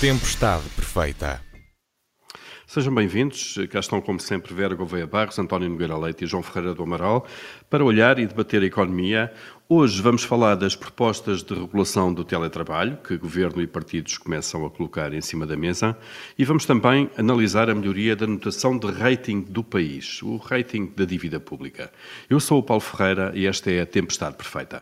Tempestade Perfeita. Sejam bem-vindos. Cá estão, como sempre, Vera Gouveia Barros, António Nogueira Leite e João Ferreira do Amaral para olhar e debater a economia. Hoje vamos falar das propostas de regulação do teletrabalho que governo e partidos começam a colocar em cima da mesa e vamos também analisar a melhoria da notação de rating do país, o rating da dívida pública. Eu sou o Paulo Ferreira e esta é a Tempestade Perfeita.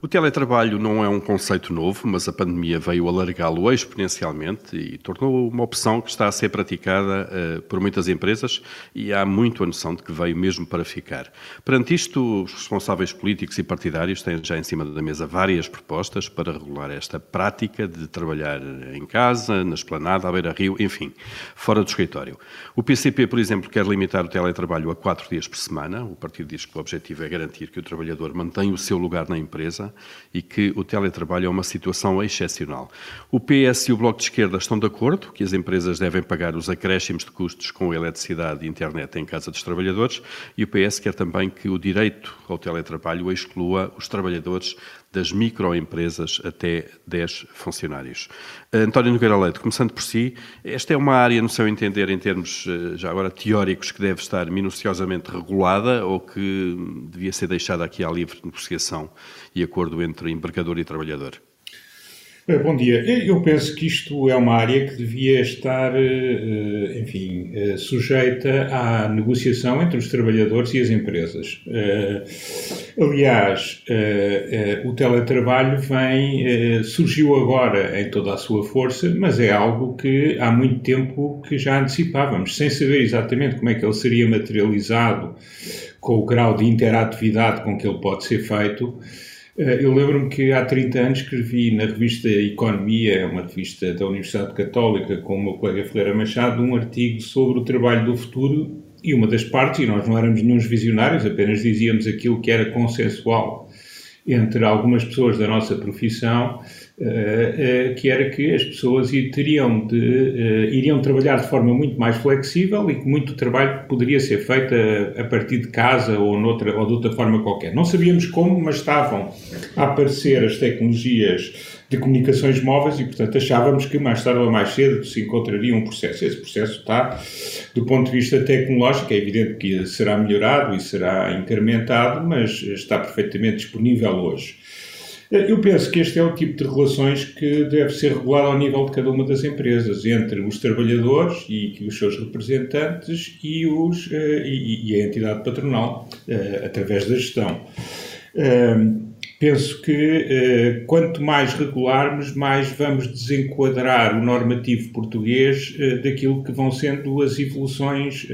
O teletrabalho não é um conceito novo, mas a pandemia veio alargá-lo exponencialmente e tornou uma opção que está a ser praticada uh, por muitas empresas e há muito a noção de que veio mesmo para ficar. Perante isto, os responsáveis políticos e partidários têm já em cima da mesa várias propostas para regular esta prática de trabalhar em casa, na esplanada, à beira-rio, enfim, fora do escritório. O PCP, por exemplo, quer limitar o teletrabalho a quatro dias por semana. O partido diz que o objetivo é garantir que o trabalhador mantenha o seu lugar na empresa e que o teletrabalho é uma situação excepcional. O PS e o Bloco de Esquerda estão de acordo que as empresas devem pagar os acréscimos de custos com eletricidade e internet em casa dos trabalhadores e o PS quer também que o direito ao teletrabalho exclua os trabalhadores das microempresas até 10 funcionários. António Nogueira Leite, começando por si, esta é uma área, no seu entender, em termos eh, já agora teóricos, que deve estar minuciosamente regulada ou que devia ser deixada aqui à livre negociação e acordo entre empregador e trabalhador? Eh, bom dia. Eu penso que isto é uma área que devia estar, eh, enfim, eh, sujeita à negociação entre os trabalhadores e as empresas. Aliás, o teletrabalho vem, surgiu agora em toda a sua força, mas é algo que há muito tempo que já antecipávamos, sem saber exatamente como é que ele seria materializado, com o grau de interatividade com que ele pode ser feito. Eh, eu lembro-me que há 30 anos escrevi na revista Economia, uma revista da Universidade Católica, com o meu colega Ferreira Machado, um artigo sobre o trabalho do futuro e uma das partes, e nós não éramos nenhum visionários, apenas dizíamos aquilo que era consensual entre algumas pessoas da nossa profissão, eh, eh, que era que as pessoas teriam de, eh, iriam trabalhar de forma muito mais flexível e que muito trabalho poderia ser feito a, a partir de casa ou, noutra, ou de outra forma qualquer. Não sabíamos como, mas estavam a aparecer as tecnologias de comunicações móveis e, portanto, achávamos que mais tarde ou mais cedo se encontraria um processo. Esse processo está, do ponto de vista tecnológico, é evidente que será melhorado e será incrementado, mas está perfeitamente disponível hoje. Eu penso que este é o tipo de relações que deve ser regulado ao nível de cada uma das empresas, entre os trabalhadores e os seus representantes e, os, eh, e, a entidade patronal, eh, através da gestão. Penso que quanto mais regularmos, mais vamos desenquadrar o normativo português daquilo que vão sendo as evoluções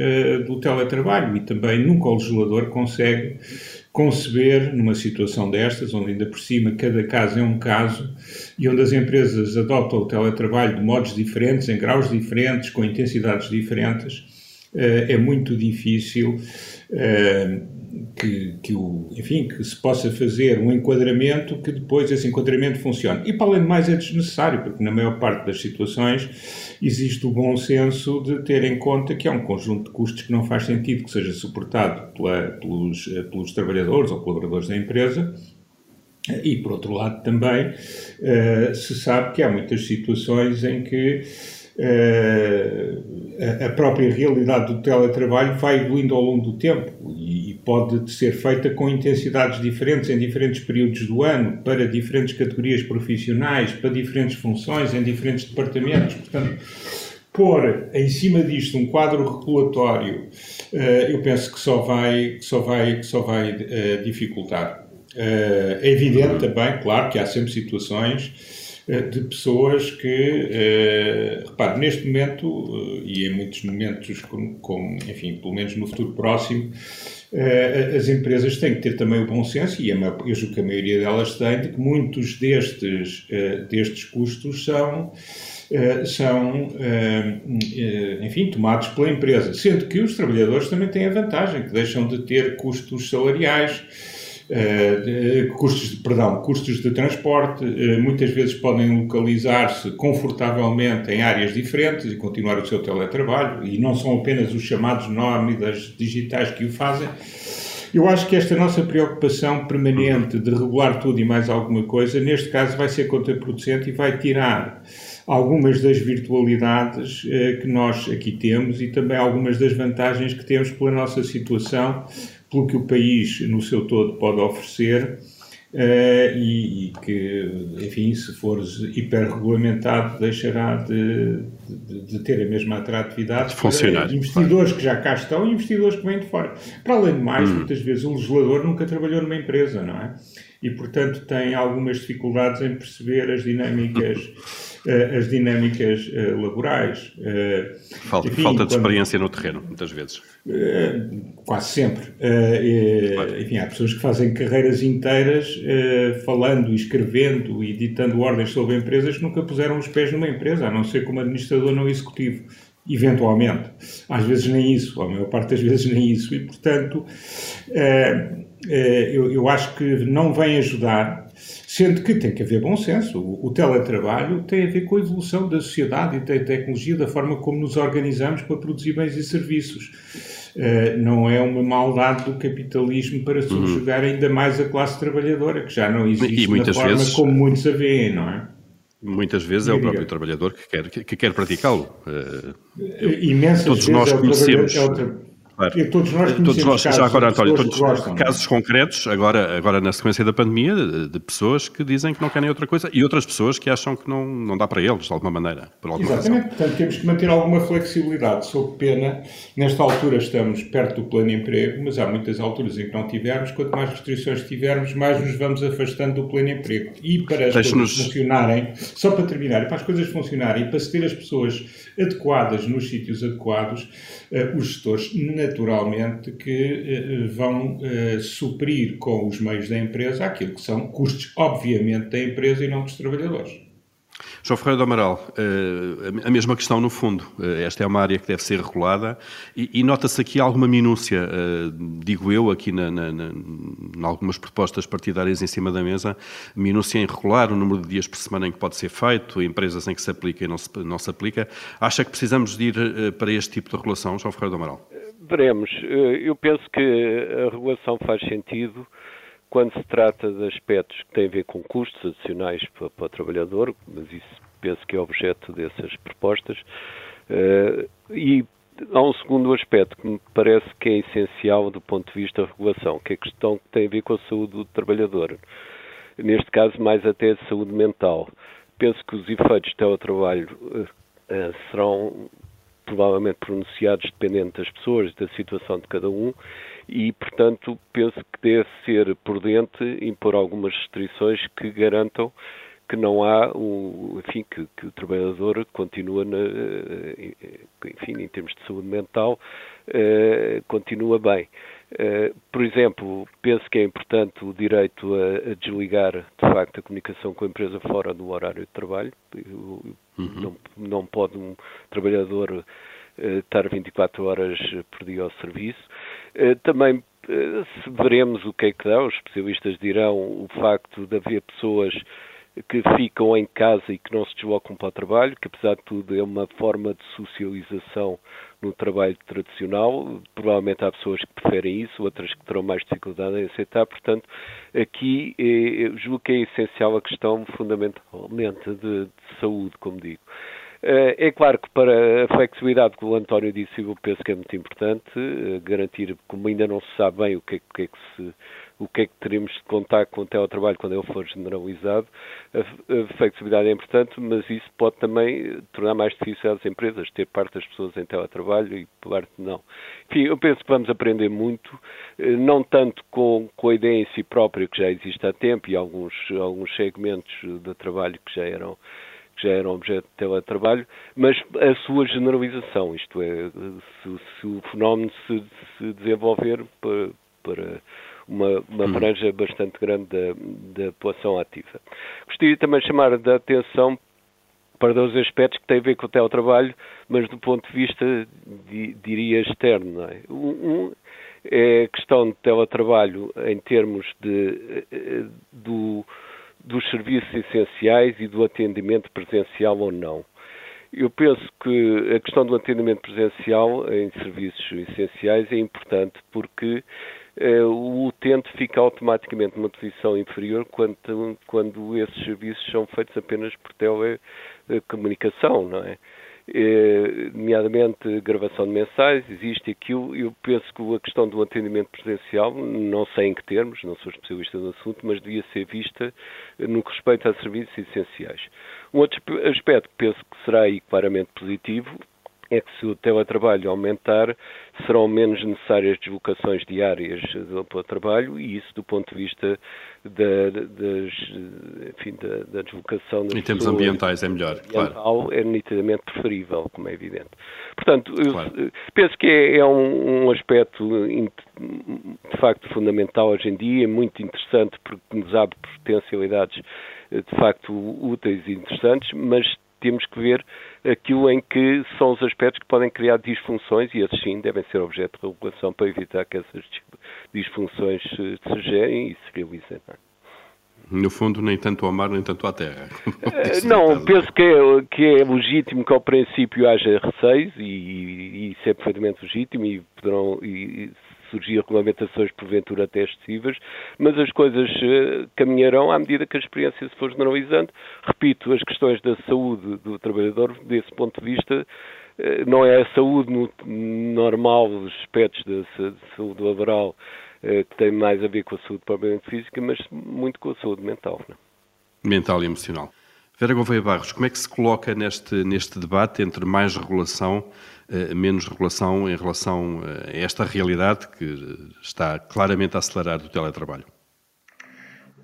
do teletrabalho. E também nunca o legislador consegue conceber numa situação destas, onde ainda por cima cada caso é um caso e onde as empresas adotam o teletrabalho de modos diferentes, em graus diferentes, com intensidades diferentes, eh, é muito difícil eh, que, que, o, enfim, que se possa fazer um enquadramento que depois esse enquadramento funcione. E para além de mais é desnecessário, porque na maior parte das situações existe o bom senso de ter em conta que há um conjunto de custos que não faz sentido que seja suportado pela, pelos, eh, pelos trabalhadores ou colaboradores da empresa, e, por outro lado, também uh, se sabe que há muitas situações em que a própria realidade do teletrabalho vai evoluindo ao longo do tempo e, pode ser feita com intensidades diferentes em diferentes períodos do ano, para diferentes categorias profissionais, para diferentes funções, em diferentes departamentos. Portanto, pôr em cima disto um quadro regulatório, uh, eu penso que só vai, que só vai, que só vai uh, dificultar. É evidente também, claro, que há sempre situações eh, de pessoas que, uh, repare, neste momento, uh, e em muitos momentos, com, com, enfim, pelo menos no futuro próximo, as empresas têm que ter também o bom senso, e eu julgo que a maioria delas tem, de que muitos destes, destes custos são. são, enfim, tomados pela empresa, sendo que os trabalhadores também têm a vantagem que deixam de ter custos salariais, Uh, custos, de, perdão, custos de transporte, uh, muitas vezes podem localizar-se confortavelmente em áreas diferentes e continuar o seu teletrabalho, e não são apenas os chamados nómadas digitais que o fazem. Eu acho que esta nossa preocupação permanente de regular tudo e mais alguma coisa, neste caso vai ser contraproducente e vai tirar algumas das virtualidades eh, que nós aqui temos e também algumas das vantagens que temos pela nossa situação, pelo que o país no seu todo pode oferecer Uh, e, e, que, enfim, se for hiperregulamentado, deixará de, de, de, ter a mesma atratividade de funcionar. investidores claro. que já cá estão e investidores que vêm de fora. Para além de mais, hum. muitas vezes o legislador nunca trabalhou numa empresa, não é? E, portanto, tem algumas dificuldades em perceber as dinâmicas as dinâmicas uh, laborais. Uh, falta, enfim, falta de quando, experiência no terreno, muitas vezes. quase sempre. Claro. Enfim, há pessoas que fazem carreiras inteiras falando, escrevendo e ditando ordens sobre empresas que nunca puseram os pés numa empresa, a não ser como administrador não executivo eventualmente. Às vezes nem isso, a maior parte das vezes nem isso. E, portanto, eu acho que não vem ajudar Sendo que tem que haver bom senso. O, o, teletrabalho tem a ver com a evolução da sociedade e da tecnologia, da forma como nos organizamos para produzir bens e serviços. Uh, não é uma maldade do capitalismo para subjugar uhum. ainda mais a classe trabalhadora, que já não existe da forma vezes, como muitos a veem, não é? Muitas vezes é o próprio trabalhador que quer, que, que quer praticá-lo. Uh, Imensas todos vezes nós é conhecemos. É Claro. E todos nós todos nós, já agora, António, todos, gostam, casos concretos, agora, agora na sequência da pandemia, de, de, pessoas que dizem que não querem outra coisa e outras pessoas que acham que não, não dá para eles, de alguma maneira. Por alguma Exatamente, razão. portanto temos que manter alguma flexibilidade. Sob pena, nesta altura estamos perto do plano de emprego, mas há muitas alturas em que não tivermos. Quanto mais restrições tivermos, mais nos vamos afastando do plano de emprego. E para as coisas funcionarem, só para terminar, para as coisas funcionarem e para se ter as pessoas adequadas nos sítios adequados, uh, os gestores naturalmente que uh, vão uh, suprir com os meios da empresa aquilo que são custos, obviamente, da empresa e não dos trabalhadores. João Ferreira do Amaral, eh, a mesma questão no fundo. Eh, esta é uma área que deve ser regulada e, nota-se aqui alguma minúcia, eh, digo eu, aqui na, na, na, em algumas propostas partidárias em cima da mesa, minúcia em regular o número de dias por semana em que pode ser feito, empresas em que se aplica e não se, não se aplica. Acha que precisamos de ir para este tipo de regulação, João Ferreira do Amaral? Veremos. Eu penso que a regulação faz sentido quando se trata de aspectos que têm a ver com custos adicionais para, para o trabalhador, mas isso penso que é objeto dessas propostas, uh, e há um segundo aspecto que me parece que é essencial do ponto de vista da regulação, que é a questão que tem a ver com a saúde do trabalhador. Neste caso, mais até de saúde mental. Penso que os efeitos do teletrabalho uh, uh, serão provavelmente pronunciados dependendo das pessoas, da situação de cada um, e, portanto, penso que deve ser prudente impor algumas restrições que garantam que não há o, enfim, que, que o trabalhador continua, na, eh, enfim, em termos de saúde mental, uh, continua bem. Uh, por exemplo, penso que é importante o direito a, a, desligar, de facto, a comunicação com a empresa fora do horário de trabalho. Uhum. Não, não pode um trabalhador uh, estar 24 horas por dia ao serviço. Eh, também eh, veremos o que é que dá, os especialistas dirão o facto de haver pessoas que ficam em casa e que não se deslocam para o trabalho, que apesar de tudo é uma forma de socialização no trabalho tradicional. Provavelmente há pessoas que preferem isso, outras que terão mais dificuldade em aceitar. Portanto, aqui eh, julgo que é essencial a questão fundamentalmente de, de saúde, como digo. Eh, é claro que para a flexibilidade que o António disse, eu penso que é muito importante eh, garantir, como ainda não se sabe bem o que é, que, é que se o que é que teremos de contar com o teletrabalho quando ele for generalizado. A, flexibilidade é importante, mas isso pode também tornar mais difícil às empresas ter parte das pessoas em teletrabalho e parte não. Enfim, eu penso que vamos aprender muito, eh, não tanto com, com a ideia em si própria que já existe há tempo e alguns, alguns segmentos de trabalho que já eram que já era objeto de teletrabalho, mas a sua generalização, isto é, se, se o fenómeno se, se desenvolver para, para uma, uma hum. franja bastante grande da, da população ativa. Gostaria também de chamar a atenção para dois aspectos que têm a ver com o teletrabalho, mas do ponto de vista, diria, externo. É? Um, é a questão de teletrabalho em termos de, eh, do, dos serviços essenciais e do atendimento presencial ou não. Eu penso que a questão do atendimento presencial em serviços essenciais é importante porque o utente fica automaticamente numa posição inferior quando, quando esses serviços são feitos apenas por telecomunicação, não é? Eh, nomeadamente gravação de mensais, existe aquilo. Eu penso que a questão do atendimento presencial, não sei em que termos, não sou especialista no assunto, mas devia ser vista no que respeita a serviços essenciais. Um outro aspecto que penso que será aí claramente positivo é que se o teletrabalho aumentar, serão menos necessárias deslocações diárias para o trabalho e isso do ponto de vista da, das, enfim, da, da deslocação das Em termos ambientais é melhor, claro. é nitidamente preferível, como é evidente. Portanto, claro. penso que é, é um, um, aspecto de facto fundamental hoje em dia, muito interessante porque nos abre potencialidades de facto úteis e interessantes, mas temos que ver aquilo em que são os aspectos que podem criar disfunções e esses sim devem ser objeto de regulação para evitar que essas disfunções se gerem e se realizem. É? No fundo, nem tanto ao mar, nem tanto à terra. Eh, não, penso que é, que é legítimo que ao princípio haja receios e, e isso é perfeitamente legítimo e poderão e, surgir regulamentações porventura até excessivas, mas as coisas uh, caminharão à medida que a experiência se for generalizando. Repito, as questões da saúde do trabalhador, desse ponto de vista, uh, não é a saúde no, normal, os aspectos da saúde laboral uh, que tem mais a ver com a saúde propriamente física, mas muito com a saúde mental. Não? Mental e emocional. Vera Gouveia Barros, como é que se coloca neste, neste debate entre mais regulação, eh, menos regulação em relação eh, a esta realidade que está claramente a acelerar o teletrabalho?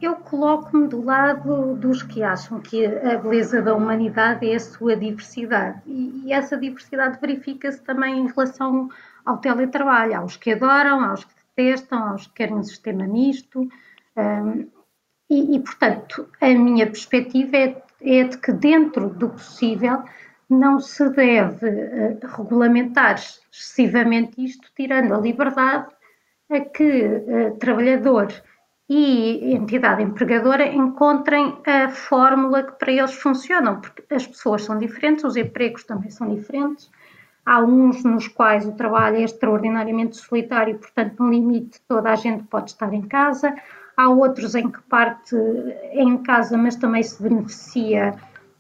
Eu coloco-me do lado dos que acham que a beleza da humanidade é a sua diversidade. E, essa diversidade verifica-se também em relação ao teletrabalho. Há os que adoram, há os que detestam, há os que querem um sistema misto. Um, e, e, portanto, a minha perspectiva é é de que, dentro do possível, não se deve uh, regulamentar excessivamente isto, tirando a liberdade a que uh, trabalhador e entidade empregadora encontrem a fórmula que para eles funcionam, porque as pessoas são diferentes, os empregos também são diferentes. Há uns nos quais o trabalho é extraordinariamente solitário, portanto, no limite, toda a gente pode estar em casa Há outros em que parte em casa, mas também se beneficia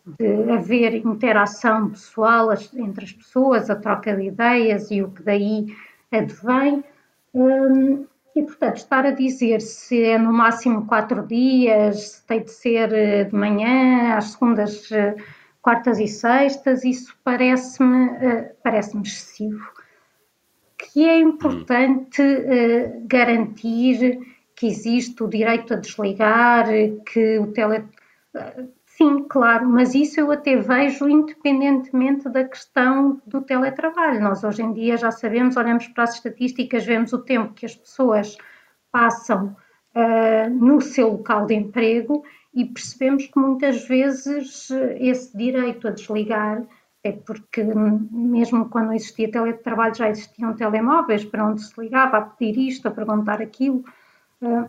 de haver interação pessoal entre as pessoas, a troca de ideias e o que daí advém. Hum, e, portanto, estar a dizer se é no máximo quatro dias, se tem de ser eh, de manhã, às segundas, eh, quartas e sextas, isso parece-me eh, parece excessivo. Que é importante garantir que existe o direito a desligar, que o tele. Sim, claro, mas isso eu até vejo independentemente da questão do teletrabalho. Nós hoje em dia já sabemos, olhamos para as estatísticas, vemos o tempo que as pessoas passam uh, no seu local de emprego e percebemos que muitas vezes esse direito a desligar é porque mesmo quando existia teletrabalho já existiam telemóveis para onde se ligava a pedir isto, a perguntar aquilo. Uh,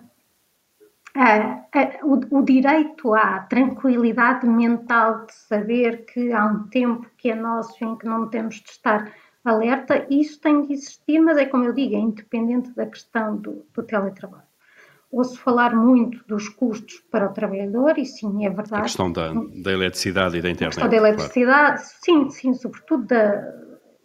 uh, o, o, direito à tranquilidade mental de saber que há um tempo que é nosso em que não temos de estar alerta, isso tem de existir, mas é como eu digo, é independente da questão do, do teletrabalho. Ouço falar muito dos custos para o trabalhador, e sim, é verdade. A questão da, da eletricidade e da internet. A questão da eletricidade, claro. sim, sim, sobretudo da,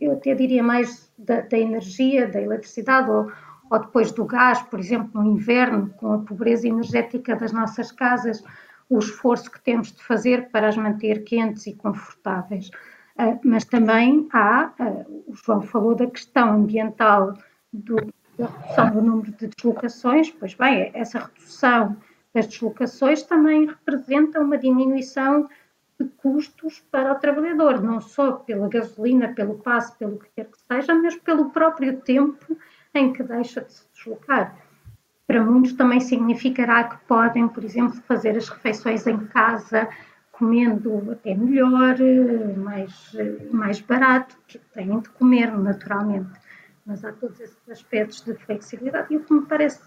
eu até diria mais da, da energia, da eletricidade, ou, ou depois do gás, por exemplo, no inverno, com a pobreza energética das nossas casas, o esforço que temos de fazer para as manter quentes e confortáveis. Uh, mas também há, uh, o João falou da questão ambiental do, da redução do número de deslocações, pois bem, essa redução das deslocações também representa uma diminuição de custos para o trabalhador, não só pela gasolina, pelo passe, pelo que quer que seja, mas pelo próprio tempo em que deixa de se deslocar. Para muitos também significará que podem, por exemplo, fazer as refeições em casa, comendo até melhor, mais, mais barato, que têm de comer naturalmente. Mas há todos esses aspectos de flexibilidade. E o que me parece,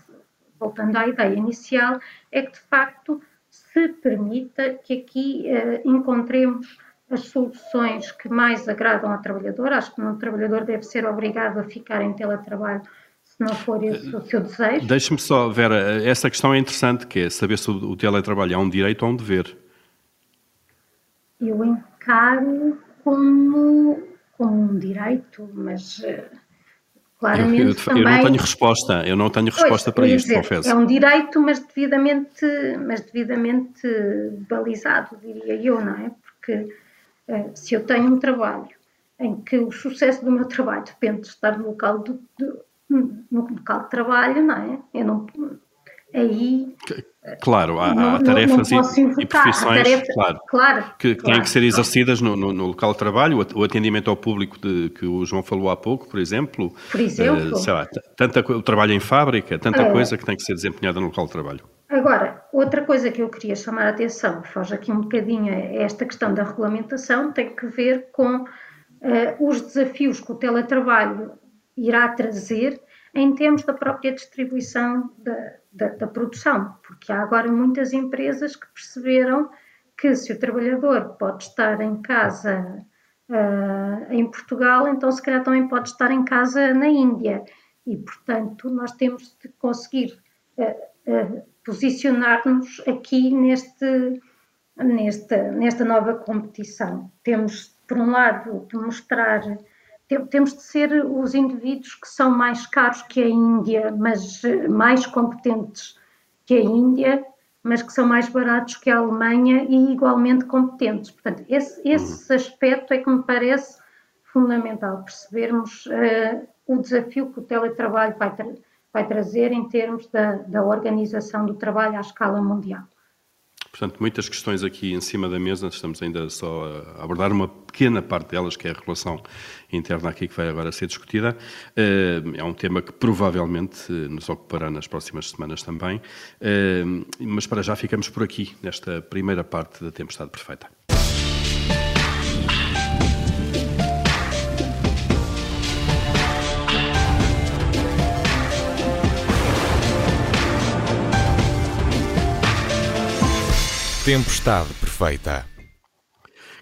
voltando à ideia inicial, é que de facto se permita que aqui uh, encontremos as soluções que mais agradam ao trabalhador. Acho que o trabalhador deve ser obrigado a ficar em teletrabalho se não for esse o seu desejo. Deixe-me só, Vera, essa questão é interessante, que é saber se o teletrabalho é um direito ou um dever. Eu encaro como, como um direito, mas eh, claramente eu, eu, também... eu não tenho resposta, eu não tenho resposta pois, para isto, dizer, confesso. É um direito, mas devidamente, mas devidamente balizado, diria eu, não é? Porque uh, se eu tenho um trabalho em que o sucesso do meu trabalho depende de estar no local, do, do no local de trabalho, não é? Eu não, aí Claro, há, não, há tarefas não, não e, e, profissões tarefa, claro, claro, que claro, têm que ser exercidas no, no, no, local de trabalho, o atendimento ao público de, que o João falou há pouco, por exemplo. Por exemplo. Uh, sei lá, tanta, o trabalho em fábrica, tanta uh, coisa que tem que ser desempenhada no local de trabalho. Agora, outra coisa que eu queria chamar a atenção, foge aqui um bocadinho é esta questão da regulamentação, tem que ver com uh, os desafios que o teletrabalho irá trazer em termos da própria distribuição da, da, da, produção, porque há agora muitas empresas que perceberam que se o trabalhador pode estar em casa uh, em Portugal, então se calhar também pode estar em casa na Índia. E, portanto, nós temos de conseguir uh, uh, posicionar-nos aqui neste, nesta, nesta nova competição. Temos, por um lado, de mostrar temos de ser os indivíduos que são mais caros que a Índia, mas eh, mais competentes que a Índia, mas que são mais baratos que a Alemanha e igualmente competentes. Portanto, esse, esse uhum. aspecto é que me parece fundamental, percebermos uh, o desafio que o teletrabalho vai, tra vai trazer em termos da, da organização do trabalho à escala mundial. Portanto, muitas questões aqui em cima da mesa, estamos ainda só a abordar uma pequena parte delas, que é a relação interna aqui que vai agora ser discutida. Eh, é um tema que provavelmente eh, nos ocupará nas próximas semanas também, eh, mas para já ficamos por aqui, nesta primeira parte da Tempestade Perfeita. Tempestade Perfeita.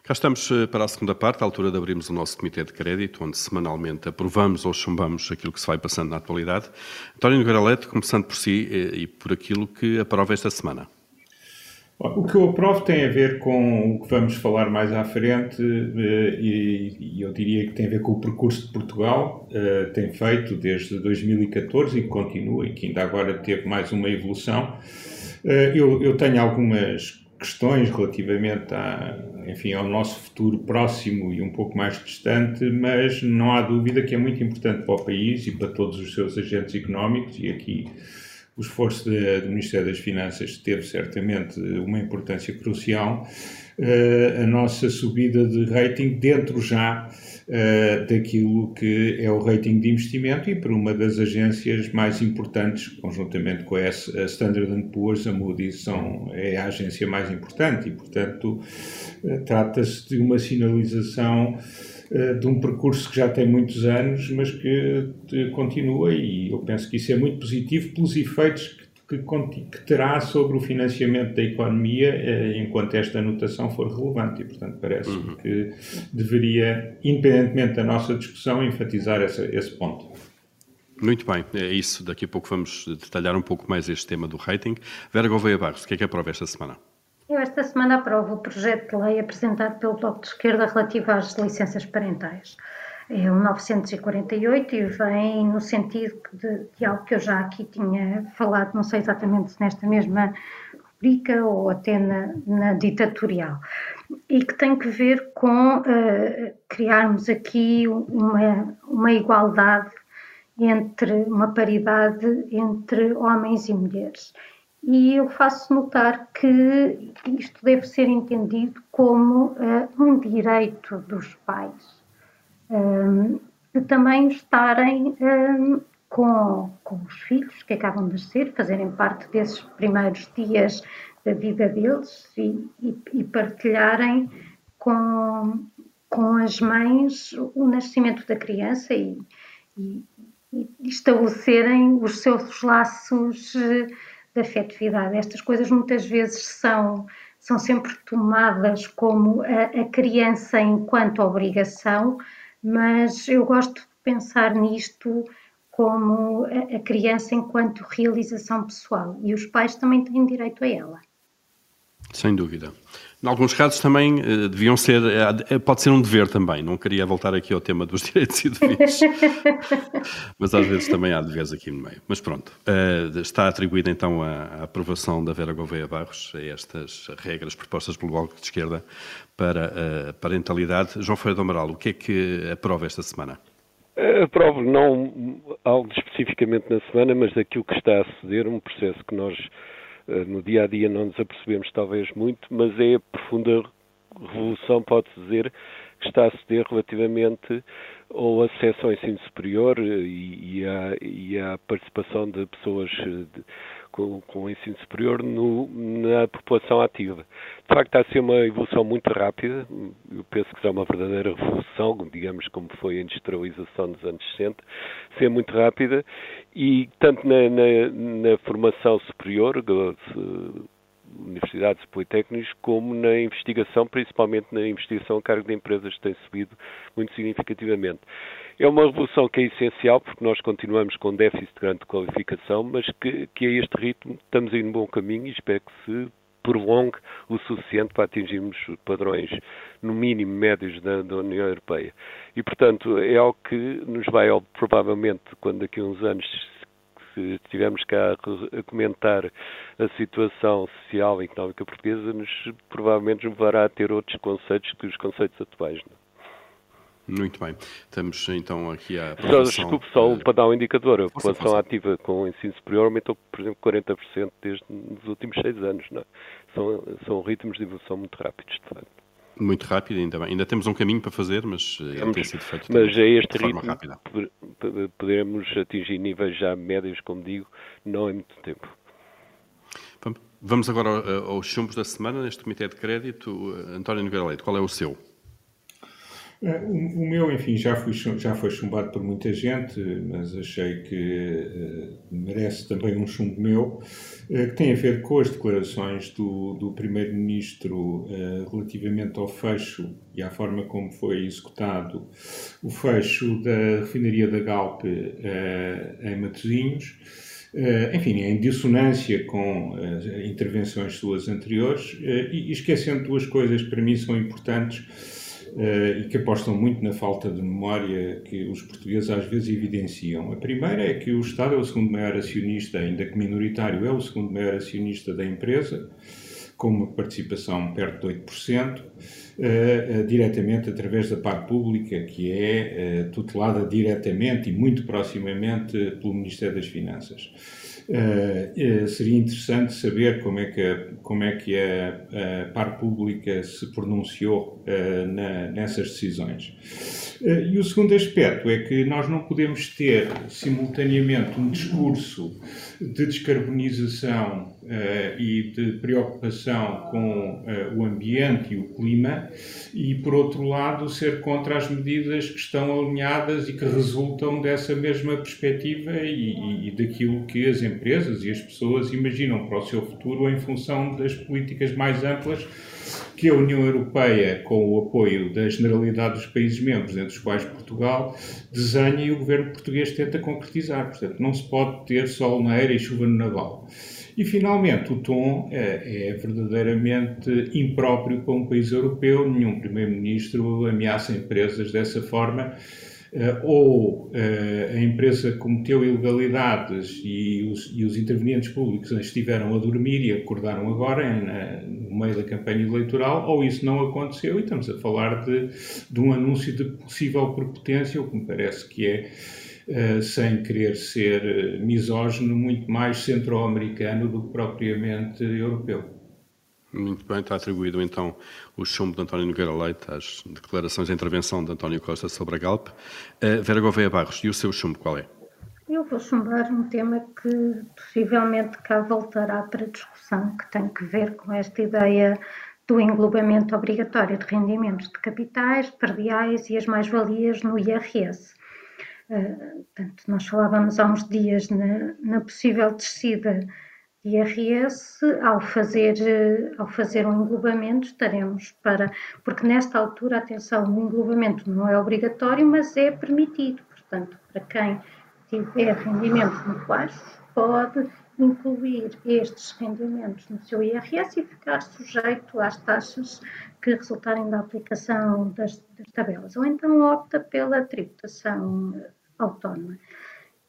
Cá estamos eh, para a segunda parte, à altura de abrirmos o nosso Comitê de Crédito, onde semanalmente aprovamos ou chumbamos aquilo que se vai passando na atualidade. António Nogueira Leite, começando por si eh, e por aquilo que aprova esta semana. O que eu aprovo tem a ver com o que vamos falar mais à frente eh, e eu diria que tem a ver com o percurso de Portugal, tem feito desde 2014 e continua e que ainda agora teve mais uma evolução. Eu, eu tenho algumas questões relativamente a, enfim, ao nosso futuro próximo e um pouco mais distante, mas não há dúvida que é muito importante para o país e para todos os seus agentes económicos, e aqui o esforço do Ministério das Finanças teve certamente uma importância crucial, a nossa subida de rating dentro já uh, daquilo que é o rating de investimento e por uma das agências mais importantes, conjuntamente com a Standard Poor's, a Moody's são, é a agência mais importante e, portanto, uh, trata-se de uma sinalização de um percurso que já tem muitos anos, mas que continua e eu penso que isso é muito positivo pelos efeitos que, que, terá sobre o financiamento da economia eh, enquanto esta anotação for relevante. E, portanto, parece uhum. que deveria, independentemente da nossa discussão, enfatizar essa, esse ponto. Muito bem, é isso. Daqui a pouco vamos detalhar um pouco mais este tema do rating. Vera Gouveia Barros, o que é que aprova esta semana? Eu esta semana aprovo o projeto de lei apresentado pelo Bloco de Esquerda relativo às licenças parentais é o 948 e vem no sentido de, de, algo que eu já aqui tinha falado, não sei exatamente se nesta mesma rubrica ou até na, na ditatorial, e que tem que ver com uh, criarmos aqui uma, uma igualdade entre, uma paridade entre homens e mulheres. E eu faço notar que isto deve ser entendido como uh, um direito dos pais de também estarem um, com, com os filhos que acabam de nascer, fazerem parte desses primeiros dias da vida deles e, e, e partilharem com, com as mães o nascimento da criança e, e, e estabelecerem os seus laços eh, de afetividade. Estas coisas muitas vezes são, são sempre tomadas como a, a criança enquanto obrigação, mas eu gosto de pensar nisto como a criança enquanto realização pessoal e os pais também têm direito a ela. Sem dúvida. Em alguns casos também uh, deviam ser, uh, pode ser um dever também, não queria voltar aqui ao tema dos direitos e deveres, mas às vezes também há deveres aqui no meio. Mas pronto, uh, está atribuída então a, a, aprovação da Vera Gouveia Barros a estas regras propostas pelo Bloco de Esquerda para a parentalidade. João Ferreira do Amaral, o que é que aprova esta semana? Aprovo não algo especificamente na semana, mas daquilo que está a suceder, um processo que nós no dia a dia não nos apercebemos talvez muito, mas é a profunda revolução, pode-se dizer, que está a suceder relativamente ao acesso ao ensino superior e, e, à, e participação de pessoas de, com, com o ensino superior no, na população ativa. De facto, está a ser uma evolução muito rápida. Eu penso que é uma verdadeira revolução, digamos como foi a industrialização dos anos 60, ser muito rápida e tanto na, na, na formação superior, universidades e como na investigação, principalmente na investigação a cargo de empresas, tem subido muito significativamente. É uma revolução que é essencial, porque nós continuamos com déficit de grande qualificação, mas que, que a este ritmo estamos em um bom caminho e espero que se prolongue o suficiente para atingirmos padrões, no mínimo, médios da, da, União Europeia. E, portanto, é algo que nos vai, provavelmente, quando daqui a uns anos se estivermos cá a comentar a situação social e económica portuguesa, nos provavelmente nos levará a ter outros conceitos que os conceitos atuais. Não? É? Muito bem. Estamos então aqui a. Só, desculpe, só para dar um indicador. A população ativa com o ensino superior aumentou, por exemplo, 40% desde os últimos seis anos. Não é? são, são ritmos de evolução muito rápidos, de facto. Muito rápido, ainda bem. Ainda temos um caminho para fazer, mas eh, ele tem sido feito mas a este ritmo rápida. poderemos atingir níveis já médios, como digo, não em muito tempo. Vamos agora aos chumbos da semana neste Comitê de Crédito. António Nogueira Leite, qual é o seu? É, o, meu, enfim, já, fui, já foi chumbado por muita gente, mas achei que uh, merece também um chumbo meu, uh, que tem a ver com as declarações do, do Primeiro-Ministro uh, relativamente ao fecho e à forma como foi executado o fecho da refinaria da Galp em Matosinhos. enfim, em dissonância com as intervenções suas anteriores e esquecendo duas coisas que para mim são importantes uh, e que apostam muito na falta de memória que os portugueses às vezes evidenciam. A primeira é que o Estado é o segundo maior acionista, ainda que minoritário, é o segundo maior acionista da empresa, com uma participação perto de 8%, uh, uh, diretamente através da parte pública, que é uh, tutelada diretamente e muito proximamente pelo Ministério das Finanças. Uh, uh, seria interessante saber como é que a, como é que a, a par pública se pronunciou uh, na, nessas decisões. e o segundo aspecto é que nós não podemos ter simultaneamente um discurso de descarbonização e de preocupação com o ambiente e o clima e, por outro lado, ser contra as medidas que estão alinhadas e que resultam dessa mesma perspectiva e, e, e daquilo que as empresas e as pessoas imaginam para o seu futuro em função das políticas mais amplas que a União Europeia, com o apoio da generalidade dos países membros, entre os quais Portugal, desenha e o governo português tenta concretizar. Portanto, não se pode ter sol na era e chuva no naval. E, finalmente, o tom é, é verdadeiramente impróprio para um país europeu. Nenhum primeiro-ministro ameaça empresas dessa forma ou uh, a empresa cometeu ilegalidades e os, e os, intervenientes públicos estiveram a dormir e acordaram agora em, no meio da campanha eleitoral, ou isso não aconteceu e estamos a falar de, de um anúncio de possível prepotência, o que me parece que é Uh, sem querer ser misógino, muito mais centro-americano do que propriamente europeu. Muito bem, está atribuído então o chumbo de António Nogueira Leite às declarações de intervenção de António Costa sobre a Galp. Uh, Vera Gouveia Barros, e o seu chumbo qual é? Eu vou chumbar um tema que possivelmente cá voltará para discussão, que tem que ver com esta ideia do englobamento obrigatório de rendimentos de capitais, perdiais e as mais-valias no IRS. Uh, portanto, nós falávamos há uns dias na, na possível descida IRS, ao fazer, ao fazer um englobamento, estaremos para. Porque nesta altura, atenção, o englobamento não é obrigatório, mas é permitido. Portanto, para quem tiver rendimentos muito baixos, pode incluir estes rendimentos no seu IRS e ficar sujeito às taxas que resultarem da aplicação das, das tabelas, ou então opta pela tributação autónoma.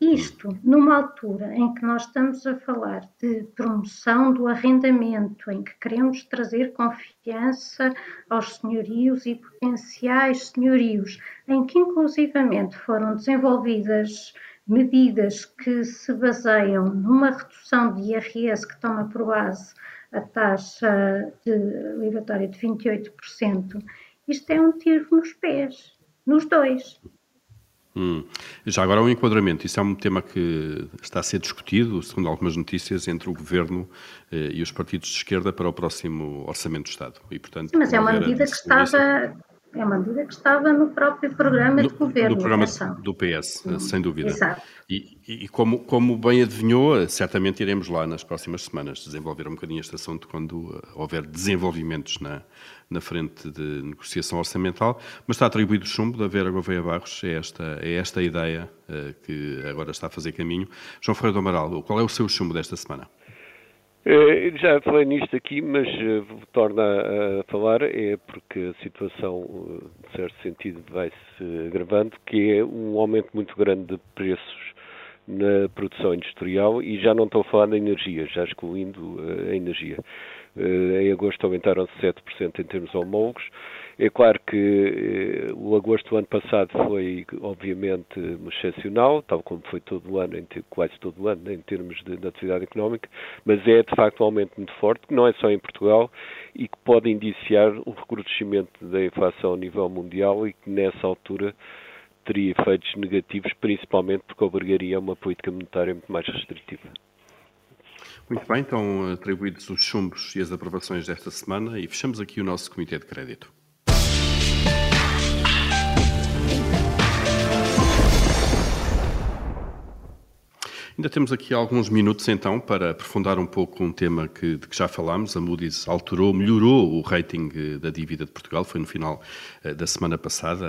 Isto numa altura em que nós estamos a falar de promoção do arrendamento, em que queremos trazer confiança aos senhorios e potenciais senhorios, em que inclusivamente foram desenvolvidas medidas que se baseiam numa redução de IRS que toma por base a taxa de liberatória de 28%, isto é um tiro nos pés, nos dois. Hum. Já agora um enquadramento, isso é um tema que está a ser discutido, segundo algumas notícias, entre o Governo eh, e os partidos de esquerda para o próximo Orçamento do Estado. E, portanto, Mas é uma medida que estava é uma medida que estava no próprio programa de governo. No programa do PS, sem dúvida. Exato. E, e, como, como bem adivinhou, certamente iremos lá nas próximas semanas desenvolver um bocadinho este assunto quando uh, houver desenvolvimentos na, na frente de negociação orçamental, mas está atribuído o chumbo da Vera Gouveia Barros, é esta, é esta ideia uh, que agora está a fazer caminho. João Ferreira do Amaral, qual é o seu chumbo desta semana? Eh, já falei nisto aqui, mas uh, torno a, falar, é porque a situação, uh, de certo sentido, vai-se agravando, que é um aumento muito grande de preços na produção industrial e já não estou a falar da energia, já excluindo a energia. em agosto aumentaram 7% em termos homólogos é claro que eh, o agosto do ano passado foi, obviamente, excepcional, tal como foi todo o ano, quase todo o ano, em termos de, de atividade económica, mas é, de facto, um aumento muito forte, que não é só em Portugal e que pode indiciar o recrudescimento da inflação a nível mundial e que, nessa altura, teria efeitos negativos, principalmente porque obrigaria a uma política monetária muito mais restritiva. Muito bem, então atribuídos os chumbos e as aprovações desta semana e fechamos aqui o nosso Comitê de Crédito. Ainda temos aqui alguns minutos então para aprofundar um pouco um tema que, de que já falámos. A Moody's alterou, melhorou o rating eh, da dívida de Portugal, foi no final eh, da semana passada.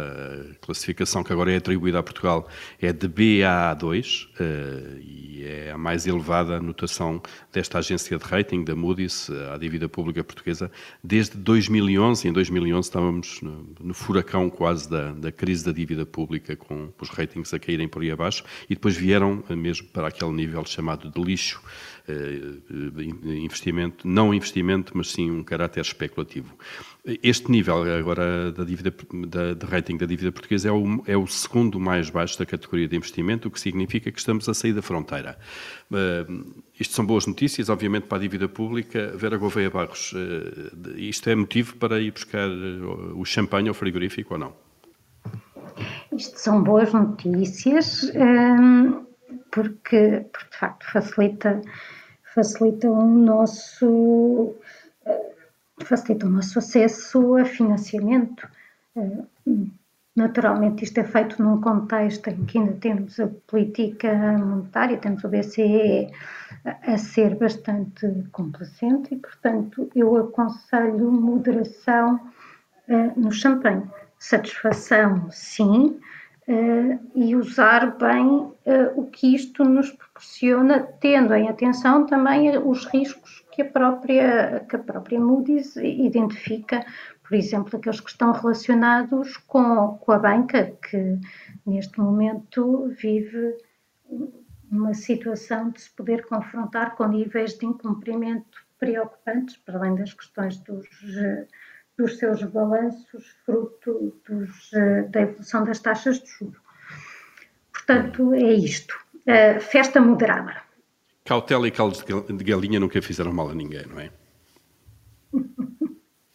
A classificação que agora é atribuída a Portugal é de BA2 eh, e é a mais elevada notação desta agência de rating, da Moody's, à dívida pública portuguesa, desde 2011. Em 2011 estávamos no, no furacão quase da, da, crise da dívida pública, com os ratings a caírem por aí abaixo, e depois vieram mesmo para aqui aquele nível chamado de lixo, eh, investimento, não investimento, mas sim um caráter especulativo. Este nível agora da dívida, da, de rating da dívida portuguesa é o, é o segundo mais baixo da categoria de investimento, o que significa que estamos a sair da fronteira. Uh, isto são boas notícias, obviamente, para a dívida pública. Vera Gouveia Barros, uh, isto é motivo para ir buscar o champanhe ao frigorífico ou não? Isto são boas notícias. Um porque, porque de facto facilita, facilita o nosso eh, facilita o nosso acesso a financiamento. Eh, naturalmente, isto é feito num contexto em que ainda temos a política monetária, temos o BCE a ser bastante complacente e, portanto, eu aconselho moderação eh, no champanhe. Satisfação, sim, uh, e usar bem uh, o que isto nos proporciona, tendo em atenção também os riscos que a própria, que a própria Moody's identifica, por exemplo, aqueles que estão relacionados com, com a banca, que neste momento vive uma situação de se poder confrontar com níveis de incumprimento preocupantes, para além das questões dos dos seus balanços, fruto dos, eh, da evolução das taxas de juros. Portanto, é isto. Uh, festa moderada. Cautela e caldos de galinha nunca fizeram mal a ninguém, não é?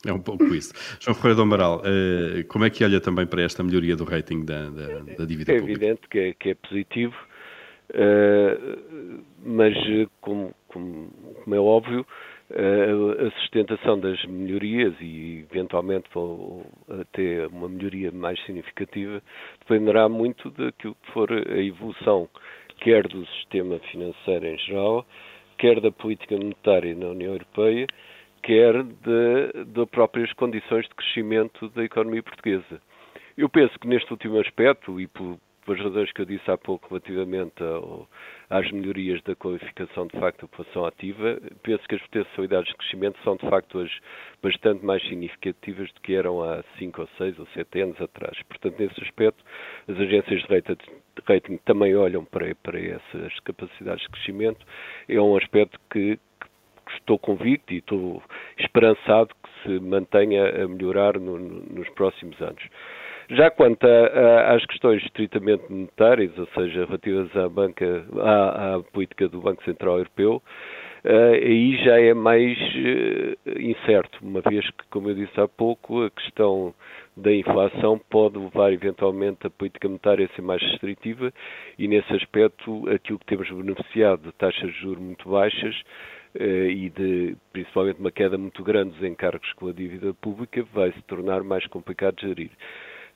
É um pouco isso. João Ferreira do Amaral, uh, como é que olha também para esta melhoria do rating da, da, da dívida é pública? É evidente que é, que é positivo, uh, mas como, como, como, é óbvio, a sustentação das melhorias e eventualmente até uma melhoria mais significativa dependerá muito daquilo que for a evolução quer do sistema financeiro em geral, quer da política monetária na União Europeia, quer de próprias condições de crescimento da economia portuguesa. Eu penso que neste último aspecto, e por, pelas razões que eu disse há pouco relativamente ao, às melhorias da qualificação de facto da população ativa, penso que as potencialidades de crescimento são de facto hoje bastante mais significativas do que eram há 5 ou 6 ou 7 anos atrás. Portanto, nesse aspecto, as agências de rating, também olham para, para essas capacidades de crescimento. É um aspecto que, que estou convicto e estou esperançado que se mantenha a melhorar no, no, nos próximos anos. Já quanto a, a, às questões estritamente monetárias, ou seja, relativas à, banca, à, à política do Banco Central Europeu, uh, aí já é mais uh, incerto, uma vez que, como eu disse há pouco, a questão da inflação pode levar eventualmente a política monetária a ser mais restritiva e, nesse aspecto, aquilo que temos beneficiado de taxas de juros muito baixas uh, e de, principalmente, uma queda muito grande dos encargos com a dívida pública vai se tornar mais complicado de gerir.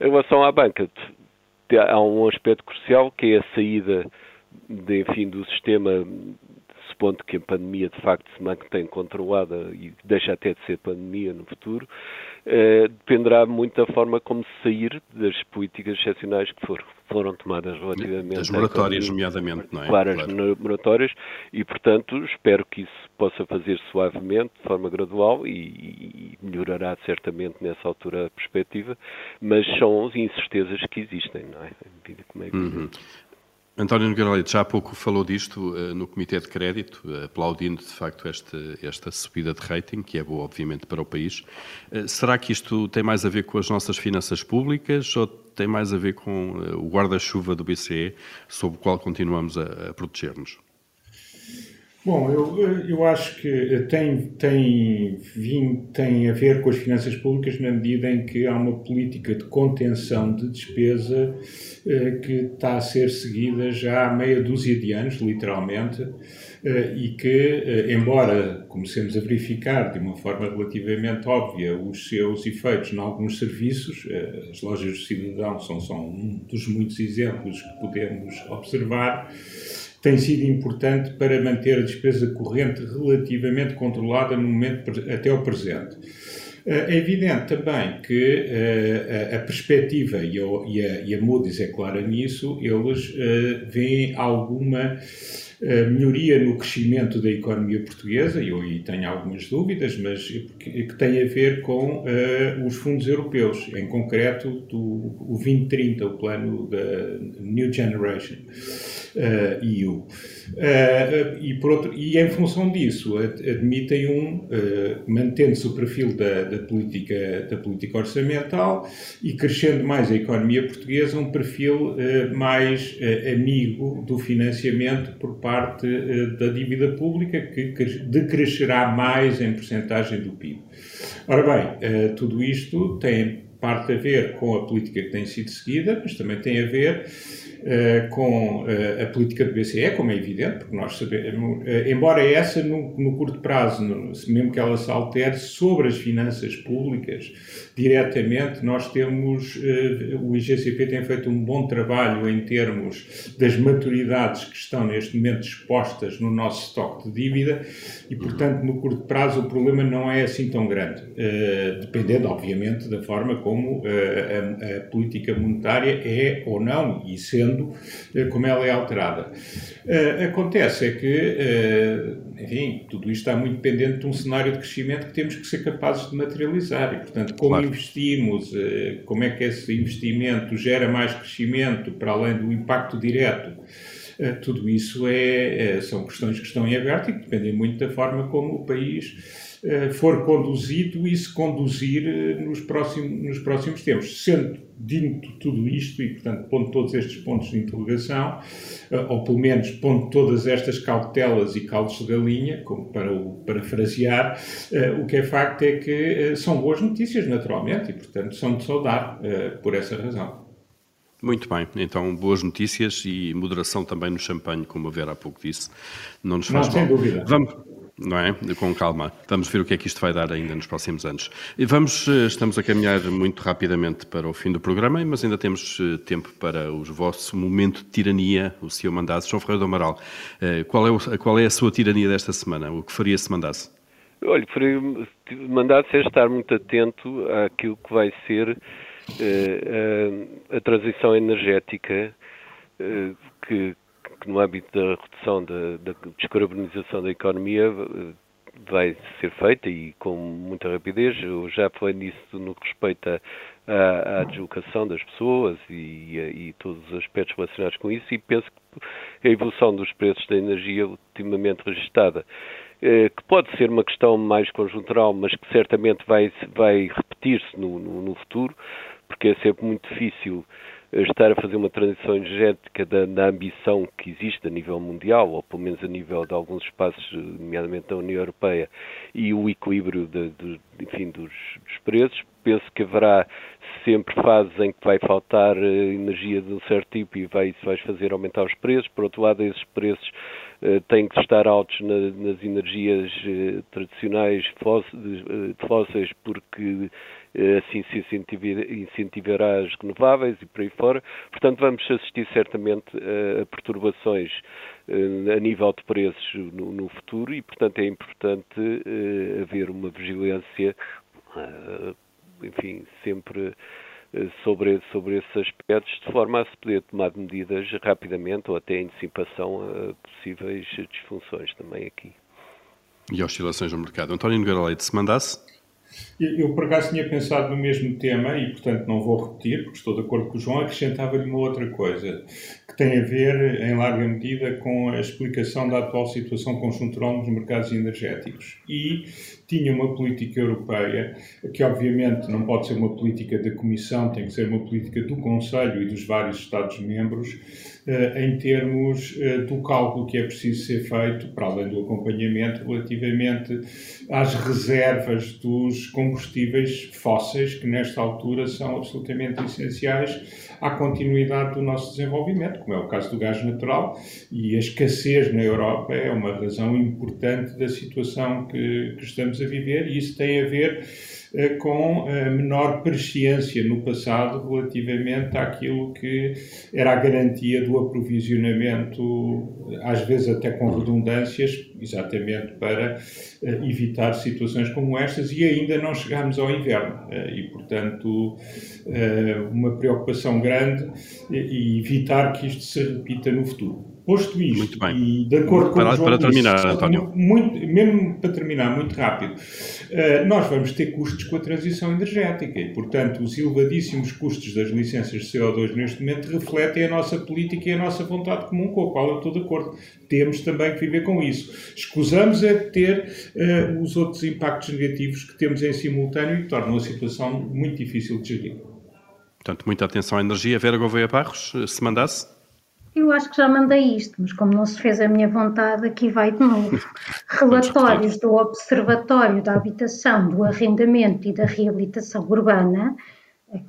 Em relação à banca, há um aspecto crucial que é a saída de, enfim, do sistema, supondo que a pandemia de facto se mantém controlada e deixa até de ser pandemia no futuro, eh, dependerá muito da forma como se sair das políticas excepcionais que foram, foram tomadas relativamente das moratórias, nomeadamente, não é? Claro, as claro. moratórias, e portanto espero que isso possa fazer suavemente, de forma gradual, e, e melhorará certamente nessa altura a perspectiva, mas são incertezas que existem, não é? Como é uhum. António Nogueira Leite já há pouco falou disto uh, no Comitê de Crédito, uh, aplaudindo de facto esta, esta subida de rating, que é boa obviamente para o país. Uh, será que isto tem mais a ver com as nossas finanças públicas ou tem mais a ver com o guarda-chuva do BCE, sob o qual continuamos a, a proteger-nos? Bom, eu, eu acho que tem, tem, tem a ver com as finanças públicas na medida em que há uma política de contenção de despesa eh, que está a ser seguida já há meia dúzia de anos, literalmente, eh, e que, eh, embora comecemos a verificar de uma forma relativamente óbvia os seus efeitos em alguns serviços, eh, as lojas do cidadão são só um dos muitos exemplos que podemos observar tem sido importante para manter a despesa corrente relativamente controlada no momento até o presente. Eh, é evidente também que uh, a perspectiva, e a, Moody's é clara nisso, eles uh, veem alguma melhoria no crescimento da economia portuguesa, e eu aí tenho algumas dúvidas, mas que, tem a ver com os fundos europeus, em concreto do, o 2030, o plano da New Generation EU. Uh, e, por outro, e em função disso, admitem um, mantendo-se o perfil da, da, política, da política orçamental e crescendo mais a economia portuguesa, um perfil mais amigo do financiamento por parte da dívida pública, que decrescerá mais em percentagem do PIB. Ora bem, tudo isto tem parte a ver com a política que tem sido seguida, mas também tem a ver uh, com uh, a política do BCE, como é evidente, porque nós sabemos, uh, embora essa no, no curto prazo, no, mesmo que ela se altere sobre as finanças públicas, diretamente, nós temos, o IGCP tem feito um bom trabalho em termos das maturidades que estão neste momento expostas no nosso estoque de dívida e, portanto, no curto prazo o problema não é assim tão grande, dependendo, obviamente, da forma como a, a política monetária é ou não, e sendo eh, como ela é alterada. Acontece é que, enfim, tudo isto está muito dependente de um cenário de crescimento que temos que ser capazes de materializar e, portanto, como claro. Investimos, uh, como é que esse investimento gera mais crescimento para além do impacto direto. Tudo isso é, é, são questões que estão em aberto e que dependem muito da forma como o país for conduzido e se conduzir nos próximos, nos próximos tempos. Sendo dito tudo isto e, portanto, pondo todos estes pontos de interrogação, eh, ou pelo menos pondo todas estas cautelas e caldos de galinha, como para o parafrasear, eh, o que é facto é que eh, são boas notícias, naturalmente, e, portanto, são de saudar por essa razão. Muito bem, então boas notícias e moderação também no champanhe, como a Vera há pouco disse, não nos faz não, mal. Sem dúvida. Vamos, não é? Com calma. Vamos ver o que é que isto vai dar ainda nos próximos anos. E vamos, eh, estamos a caminhar muito rapidamente para o fim do programa, mas ainda temos eh, tempo para o vosso momento de tirania, o seu mandato. João Ferreira do Amaral, eh, qual é, o, qual é a sua tirania desta semana? O que faria se mandasse? Olha, mandasse é estar muito atento àquilo que vai ser a transição energética que, que, no âmbito da redução da, da descarbonização da economia vai ser feita e com muita rapidez. Eu já falei nisso no que respeita à, à deslocação das pessoas e, e, todos os aspectos relacionados com isso e penso que a evolução dos preços da energia ultimamente registada eh, que pode ser uma questão mais conjuntural, mas que certamente vai, vai repetir-se no, no, no futuro, porque é sempre muito difícil estar a fazer uma transição energética da, da, ambição que existe a nível mundial, ou pelo menos a nível de alguns espaços, nomeadamente da União Europeia, e o equilíbrio de, de, enfim, dos, dos preços. Penso que haverá sempre fases em que vai faltar eh, energia de um certo tipo e vai, isso vai fazer aumentar os preços. Por outro lado, esses preços têm que estar altos na, nas energias uh, tradicionais fósseis, porque eh, assim se incentivará as renováveis e por aí fora. Portanto, vamos assistir certamente a perturbações eh, a nível de preços no, no futuro e, portanto, é importante eh, haver uma vigilância, enfim, sempre sobre, sobre esses aspectos, de forma a se poder tomar medidas rapidamente ou até antecipação a possíveis disfunções também aqui. E oscilações no mercado. António Nogueira Leite, se mandasse? Eu, por acaso, tinha pensado no mesmo tema e, portanto, não vou repetir, porque estou de acordo com o João. Acrescentava-lhe uma outra coisa, que tem a ver, em larga medida, com a explicação da atual situação conjuntural nos mercados energéticos. E tinha uma política europeia, que obviamente não pode ser uma política da Comissão, tem que ser uma política do Conselho e dos vários Estados-membros, eh, em termos eh, do cálculo que é preciso ser feito, para além do acompanhamento, relativamente às reservas dos combustíveis fósseis, que nesta altura são absolutamente essenciais à continuidade do nosso desenvolvimento, como é o caso do gás natural, e a escassez na Europa é uma razão importante da situação que, que estamos a viver, e isso tem a ver eh, com a menor presciência no passado relativamente àquilo que era a garantia do aprovisionamento, às vezes até com redundâncias, exatamente para eh, evitar situações como estas, e ainda não chegámos ao inverno. Eh, e, portanto, uma preocupação grande e evitar que isto se repita no futuro. Posto isto, e de acordo com para, o João para terminar, disse, António. Muito, mesmo para terminar, muito rápido, uh, nós vamos ter custos com a transição energética e, portanto, os elevadíssimos custos das licenças de CO2 neste momento refletem a nossa política e a nossa vontade comum, com a qual eu estou de acordo. Temos também que viver com isso. Escusamos é de ter uh, os outros impactos negativos que temos em simultâneo e que tornam a situação muito difícil de gerir. Portanto, muita atenção à energia. Vera Gouveia Barros, se mandasse. Eu acho que já mandei isto, mas como não se fez a minha vontade, aqui vai de novo. Relatórios do Observatório da Habitação, do Arrendamento e da Reabilitação Urbana,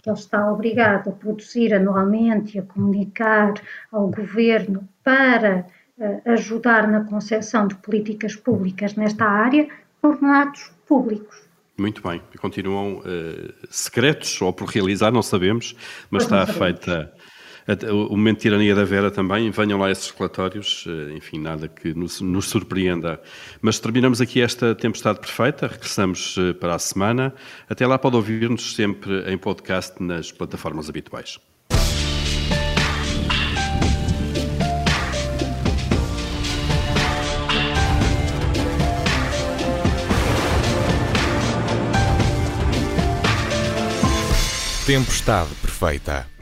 que ele está obrigado a produzir anualmente e a comunicar ao Governo para uh, ajudar na concepção de políticas públicas nesta área, tornados públicos. Muito bem, continuam uh, secretos ou por realizar, não sabemos, mas pois está feita o momento de tirania da Vera também, venham lá esses relatórios, eh, enfim, nada que nos, nos, surpreenda. Mas terminamos aqui esta tempestade perfeita, regressamos eh, para a semana. Até lá pode ouvir-nos sempre em podcast nas plataformas habituais. Tempestade perfeita.